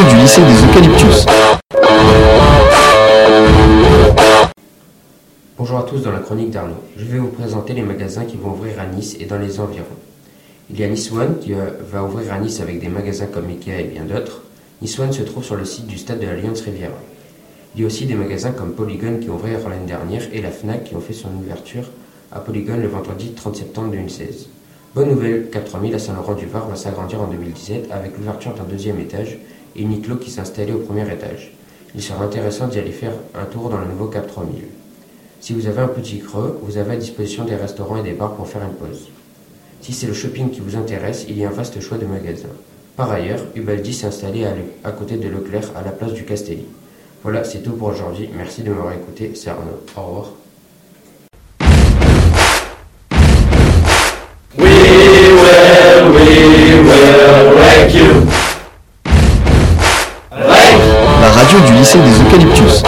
du lycée des Eucalyptus. Bonjour à tous dans la chronique d'Arnaud. Je vais vous présenter les magasins qui vont ouvrir à Nice et dans les environs. Il y a Nice One qui euh, va ouvrir à Nice avec des magasins comme Ikea et bien d'autres. Nice One se trouve sur le site du stade de l'Alliance Riviera. Il y a aussi des magasins comme Polygon qui ont ouvert l'année dernière et la FNAC qui ont fait son ouverture à Polygon le vendredi 30 septembre 2016. Bonne nouvelle, 4000 à Saint-Laurent-du-Var va s'agrandir en 2017 avec l'ouverture d'un deuxième étage et Uniqlo qui s'installait au premier étage. Il sera intéressant d'y aller faire un tour dans le nouveau Cap 3000. Si vous avez un petit creux, vous avez à disposition des restaurants et des bars pour faire une pause. Si c'est le shopping qui vous intéresse, il y a un vaste choix de magasins. Par ailleurs, Ubaldi s'est installé à, à côté de Leclerc à la place du Castelli. Voilà, c'est tout pour aujourd'hui. Merci de m'avoir écouté. C'est Arnaud. Au revoir. Du lycée des Eucalyptus.